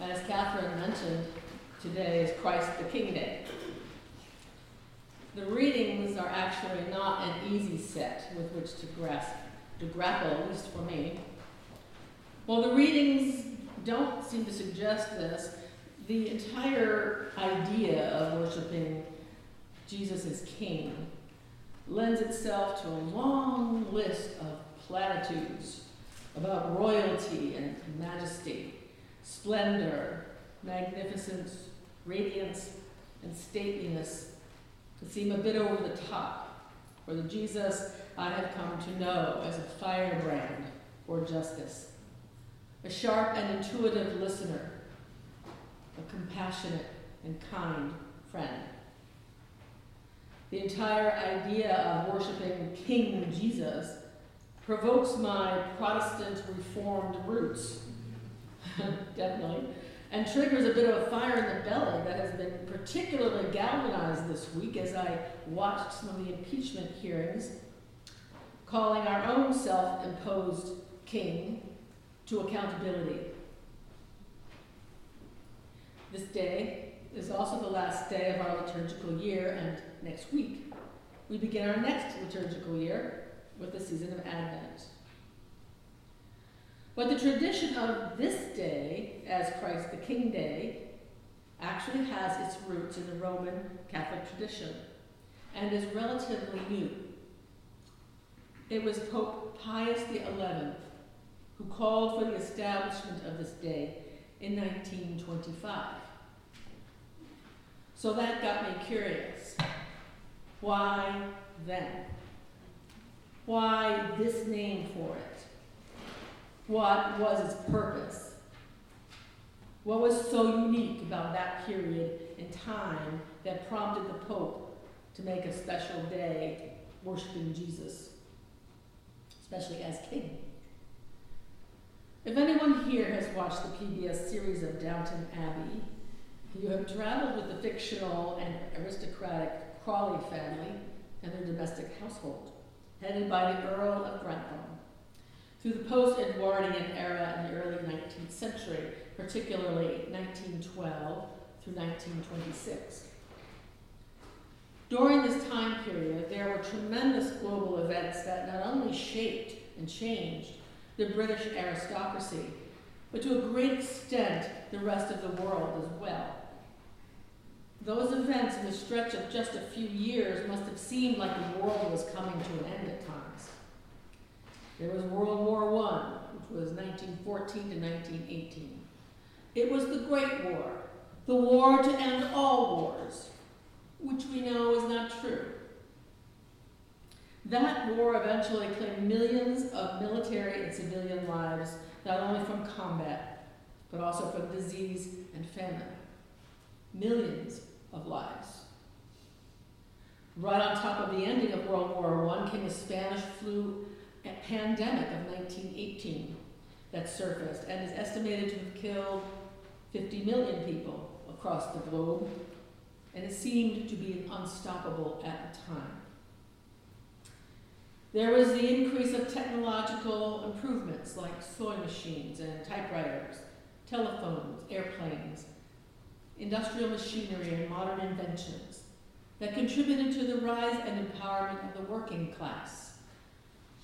As Catherine mentioned, today is Christ the King Day. The readings are actually not an easy set with which to grasp, to grapple, at least for me. While the readings don't seem to suggest this, the entire idea of worshiping Jesus as King lends itself to a long list of platitudes about royalty and majesty, splendor, magnificence, radiance, and stateliness that seem a bit over the top for the Jesus I have come to know as a firebrand for justice, a sharp and intuitive listener, a compassionate and kind friend. The entire idea of worshiping King Jesus provokes my Protestant Reformed roots, definitely, and triggers a bit of a fire in the belly that has been particularly galvanized this week as I watched some of the impeachment hearings, calling our own self imposed king to accountability. This day is also the last day of our liturgical year, and next week we begin our next liturgical year with the season of Advent. But the tradition of this day, as Christ the King Day, actually has its roots in the Roman Catholic tradition and is relatively new. It was Pope Pius XI who called for the establishment of this day in 1925. So that got me curious. Why then? Why this name for it? What was its purpose? What was so unique about that period in time that prompted the Pope to make a special day worshiping Jesus, especially as king? If anyone here has watched the PBS series of Downton Abbey, you have traveled with the fictional and aristocratic Crawley family and their domestic household headed by the Earl of Grantham. Through the post Edwardian era in the early 19th century, particularly 1912 through 1926. During this time period, there were tremendous global events that not only shaped and changed the British aristocracy, but to a great extent the rest of the world as well. Those events in the stretch of just a few years must have seemed like the world was coming to an end at times. There was World War I, which was 1914 to 1918. It was the Great War, the war to end all wars, which we know is not true. That war eventually claimed millions of military and civilian lives, not only from combat, but also from disease and famine. Millions of lives. Right on top of the ending of World War I came the Spanish flu pandemic of 1918 that surfaced and is estimated to have killed 50 million people across the globe, and it seemed to be unstoppable at the time. There was the increase of technological improvements like sewing machines and typewriters, telephones, airplanes, industrial machinery, and modern inventions that contributed to the rise and empowerment of the working class,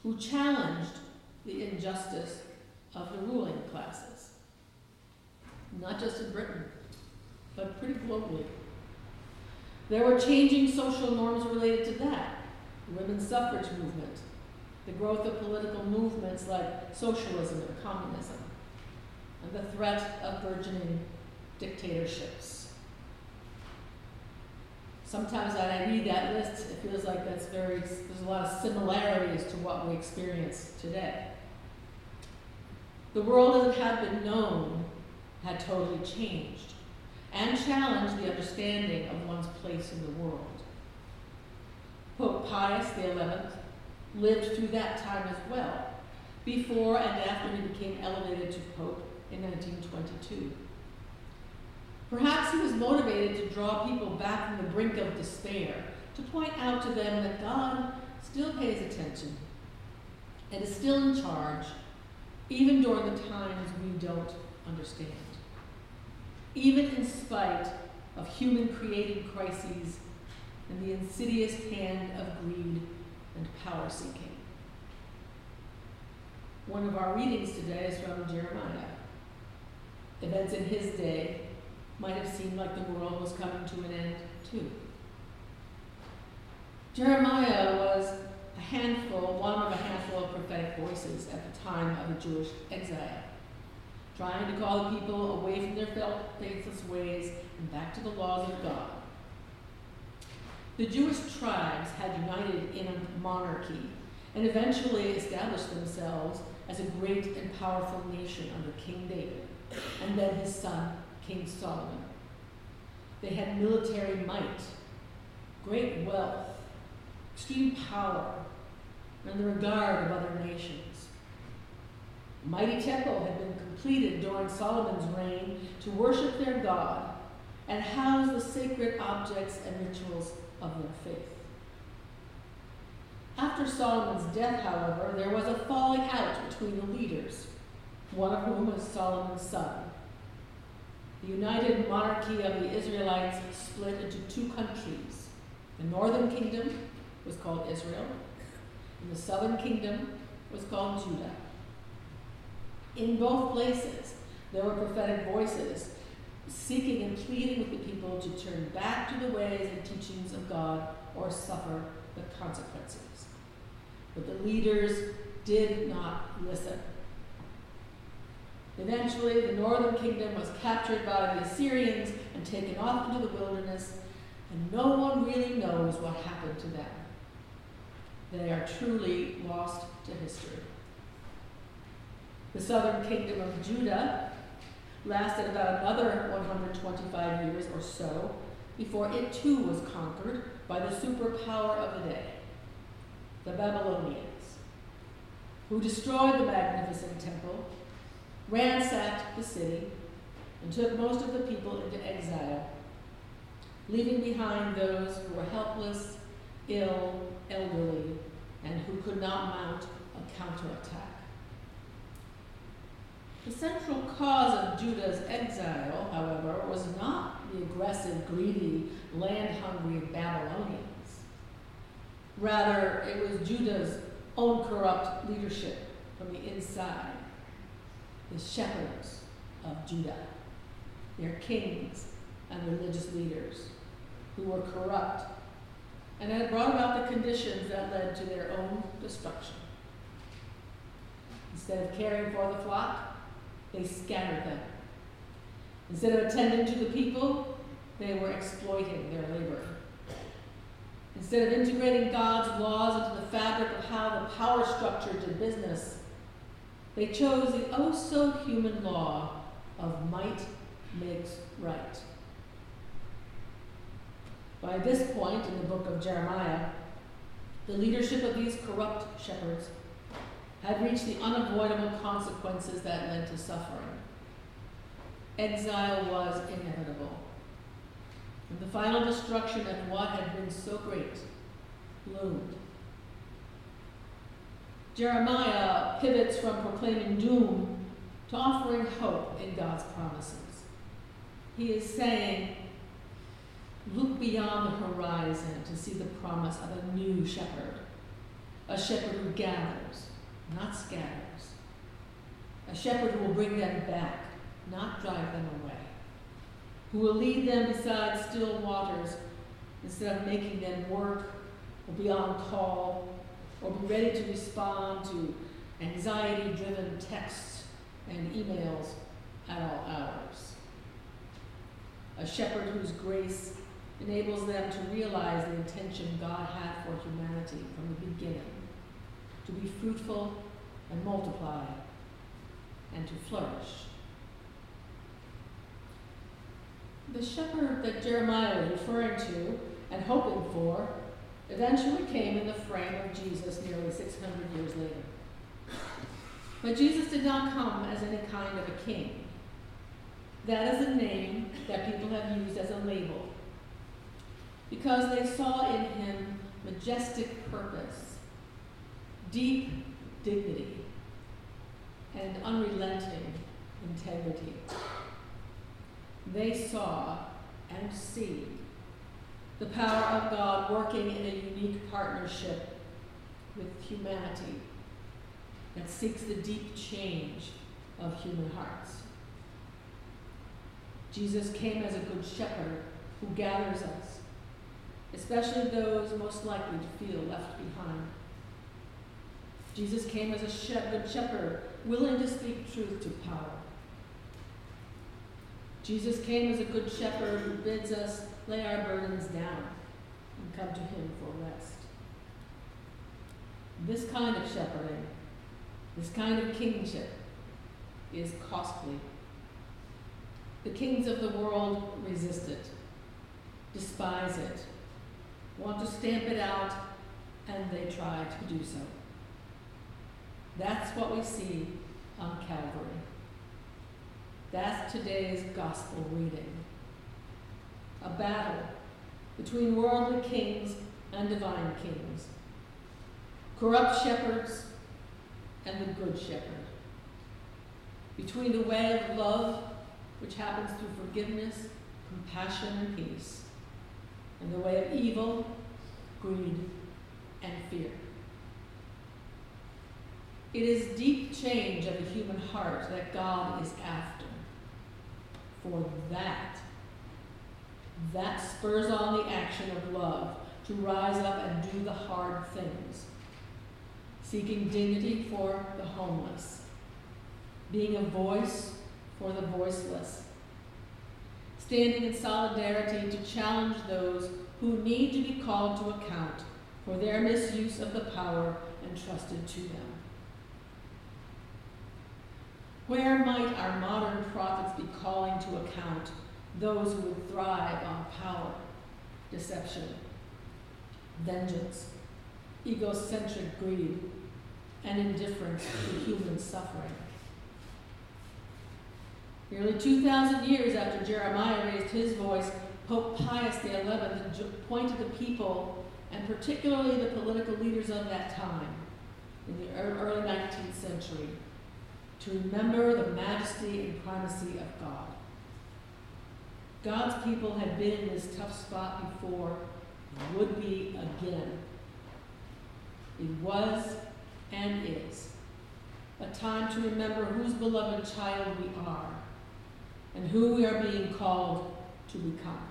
who challenged the injustice of the ruling classes. Not just in Britain, but pretty globally. There were changing social norms related to that the women's suffrage movement, the growth of political movements like socialism and communism, and the threat of burgeoning dictatorships. Sometimes when I read that list, it feels like that's very, there's a lot of similarities to what we experience today. The world as it had been known had totally changed and challenged the understanding of one's place in the world. Pope Pius XI lived through that time as well, before and after he became elevated to Pope in 1922. Perhaps he was motivated to draw people back from the brink of despair, to point out to them that God still pays attention and is still in charge, even during the times we don't understand. even in spite of human created crises and the insidious hand of greed and power seeking. One of our readings today is from Jeremiah. Events in his day might have seemed like the world was coming to an end, too. Jeremiah was a handful, one of a handful of prophetic voices at the time of the Jewish exile, trying to call the people away from their faithless ways and back to the laws of God. The Jewish tribes had united in a monarchy and eventually established themselves as a great and powerful nation under King David and then his son, King Solomon. They had military might, great wealth, extreme power, and the regard of other nations. Mighty temple had been completed during Solomon's reign to worship their God and house the sacred objects and rituals of their faith. After Solomon's death, however, there was a falling out between the leaders, one of whom was Solomon's son. The united monarchy of the Israelites split into two countries. The northern kingdom was called Israel, and the southern kingdom was called Judah. In both places, there were prophetic voices seeking and pleading with the people to turn back to the ways and teachings of God or suffer the consequences. But the leaders did not listen. Eventually, the northern kingdom was captured by the Assyrians and taken off into the wilderness, and no one really knows what happened to them. They are truly lost to history. The southern kingdom of Judah lasted about another 125 years or so before it too was conquered by the superpower of the day, the Babylonians, who destroyed the magnificent temple, ransacked the city, and took most of the people into exile, leaving behind those who were helpless, ill, elderly, and who could not mount a counterattack. The central cause of Judah's exile, however, was not the aggressive, greedy, land hungry Babylonians. Rather, it was Judah's own corrupt leadership from the inside, the shepherds of Judah, their kings and religious leaders, who were corrupt and had brought about the conditions that led to their own destruction. Instead of caring for the flock, they scattered them. Instead of attending to the people, they were exploiting their labor. Instead of integrating God's laws into the fabric of how the power structure did business, they chose the oh so human law of might makes right. By this point in the book of Jeremiah, the leadership of these corrupt shepherds had reached the unavoidable consequences that led to suffering. Exile was inevitable. And the final destruction of what had been so great loomed. Jeremiah pivots from proclaiming doom to offering hope in God's promises. He is saying, Look beyond the horizon to see the promise of a new shepherd, a shepherd who gathers, not scatters, a shepherd who will bring them back, not drive them away, who will lead them beside still waters instead of making them work or be on call or be ready to respond to anxiety driven texts and emails at all hours. A shepherd whose grace enables them to realize the intention God had for humanity from the beginning to be fruitful and multiply and to flourish. The shepherd that Jeremiah was referring to and hoping for eventually came in the frame of Jesus nearly 600 years later. But Jesus did not come as any kind of a king. That is a name that people have used as a label because they saw in him majestic purpose, deep dignity, and unrelenting integrity. they saw and see the power of God working in a unique partnership with humanity that seeks the deep change of human hearts. Jesus came as a good shepherd who gathers us, especially those most likely to feel left behind. Jesus came as a good shepherd, willing to speak truth to power. Jesus came as a good shepherd who bids us lay our burdens down and come to him for rest. This kind of shepherding, this kind of kingship, is costly. The kings of the world resist it, despise it, want to stamp it out, and they try to do so. That's what we see on Calvary. That's today's gospel reading. A battle between worldly kings and divine kings, corrupt shepherds and the good shepherd, between the way of love, which happens through forgiveness, compassion, and peace, and the way of evil, greed, and fear. It is deep change of the human heart that God is after. For that, that spurs on the action of love to rise up and do the hard things. Seeking dignity for the homeless, being a voice for the voiceless, standing in solidarity to challenge those who need to be called to account for their misuse of the power entrusted to them. Where might our modern prophets be calling to account those who would thrive on power, deception, vengeance, egocentric greed, and indifference to human suffering? Nearly 2,000 years after Jeremiah raised his voice, Pope Pius XI pointed the people, and particularly the political leaders of that time, in the early 19th century, to remember the majesty and primacy of God. God's people had been in this tough spot before, would be again. It was and is a time to remember whose beloved child we are and who we are being called to become.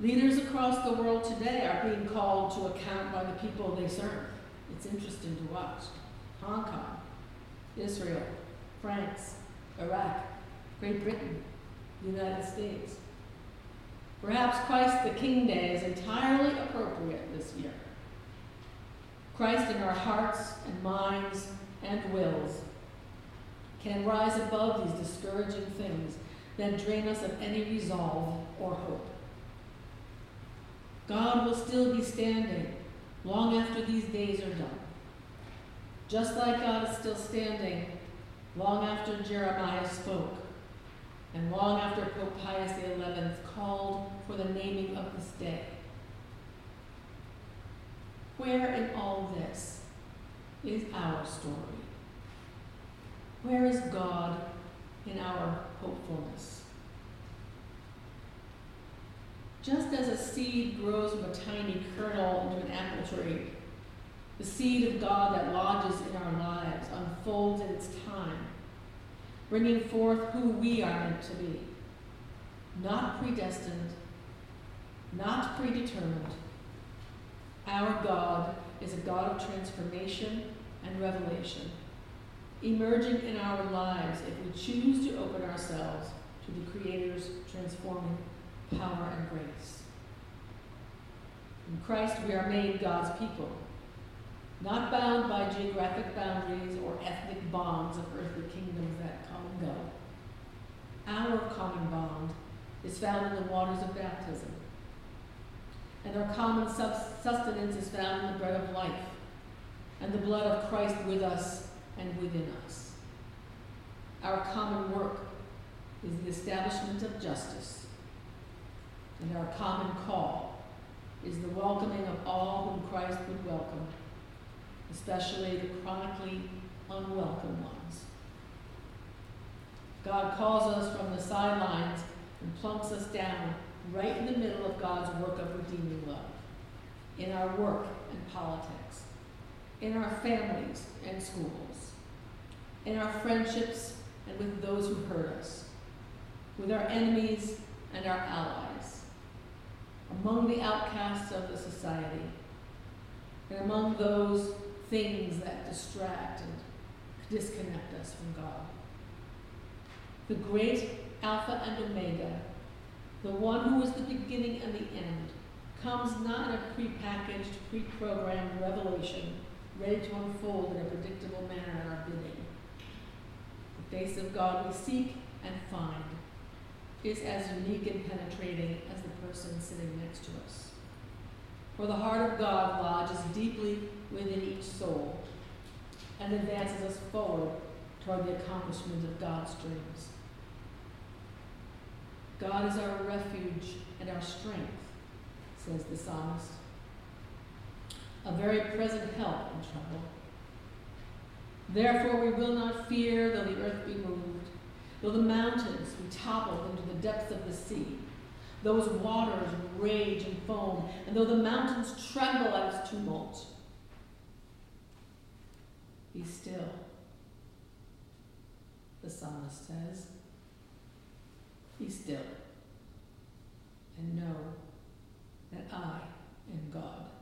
Leaders across the world today are being called to account by the people they serve. It's interesting to watch. Hong Kong, Israel, France, Iraq, Great Britain, United States. Perhaps Christ the King Day is entirely appropriate this year. Christ in our hearts and minds and wills can rise above these discouraging things that drain us of any resolve or hope. God will still be standing long after these days are done. Just like God is still standing long after Jeremiah spoke, and long after Pope Pius XI called for the naming of this day. Where in all this is our story? Where is God in our hopefulness? Just as a seed grows from a tiny kernel into an apple tree, the seed of God that lodges in our lives unfolds in its time, bringing forth who we are meant to be. Not predestined, not predetermined. Our God is a God of transformation and revelation, emerging in our lives if we choose to open ourselves to the Creator's transforming power and grace. In Christ, we are made God's people not bound by geographic boundaries or ethnic bonds of earthly kingdoms that come and go. Our common bond is found in the waters of baptism, and our common sustenance is found in the bread of life and the blood of Christ with us and within us. Our common work is the establishment of justice, and our common call is the welcoming of all whom Christ would welcome especially the chronically unwelcome ones. God calls us from the sidelines and plunks us down right in the middle of God's work of redeeming love. In our work and politics, in our families and schools, in our friendships and with those who hurt us, with our enemies and our allies, among the outcasts of the society, and among those things that distract and disconnect us from God. The great Alpha and Omega, the one who is the beginning and the end, comes not in a prepackaged, pre-programmed revelation ready to unfold in a predictable manner at our bidding. The face of God we seek and find is as unique and penetrating as the person sitting next to us. For the heart of God lodges deeply within each soul and advances us forward toward the accomplishment of God's dreams. God is our refuge and our strength, says the psalmist, a very present help in trouble. Therefore, we will not fear though the earth be moved, though the mountains be toppled into the depths of the sea, those waters rage and foam, and though the mountains tremble at its tumult. Be still, the psalmist says. Be still and know that I am God.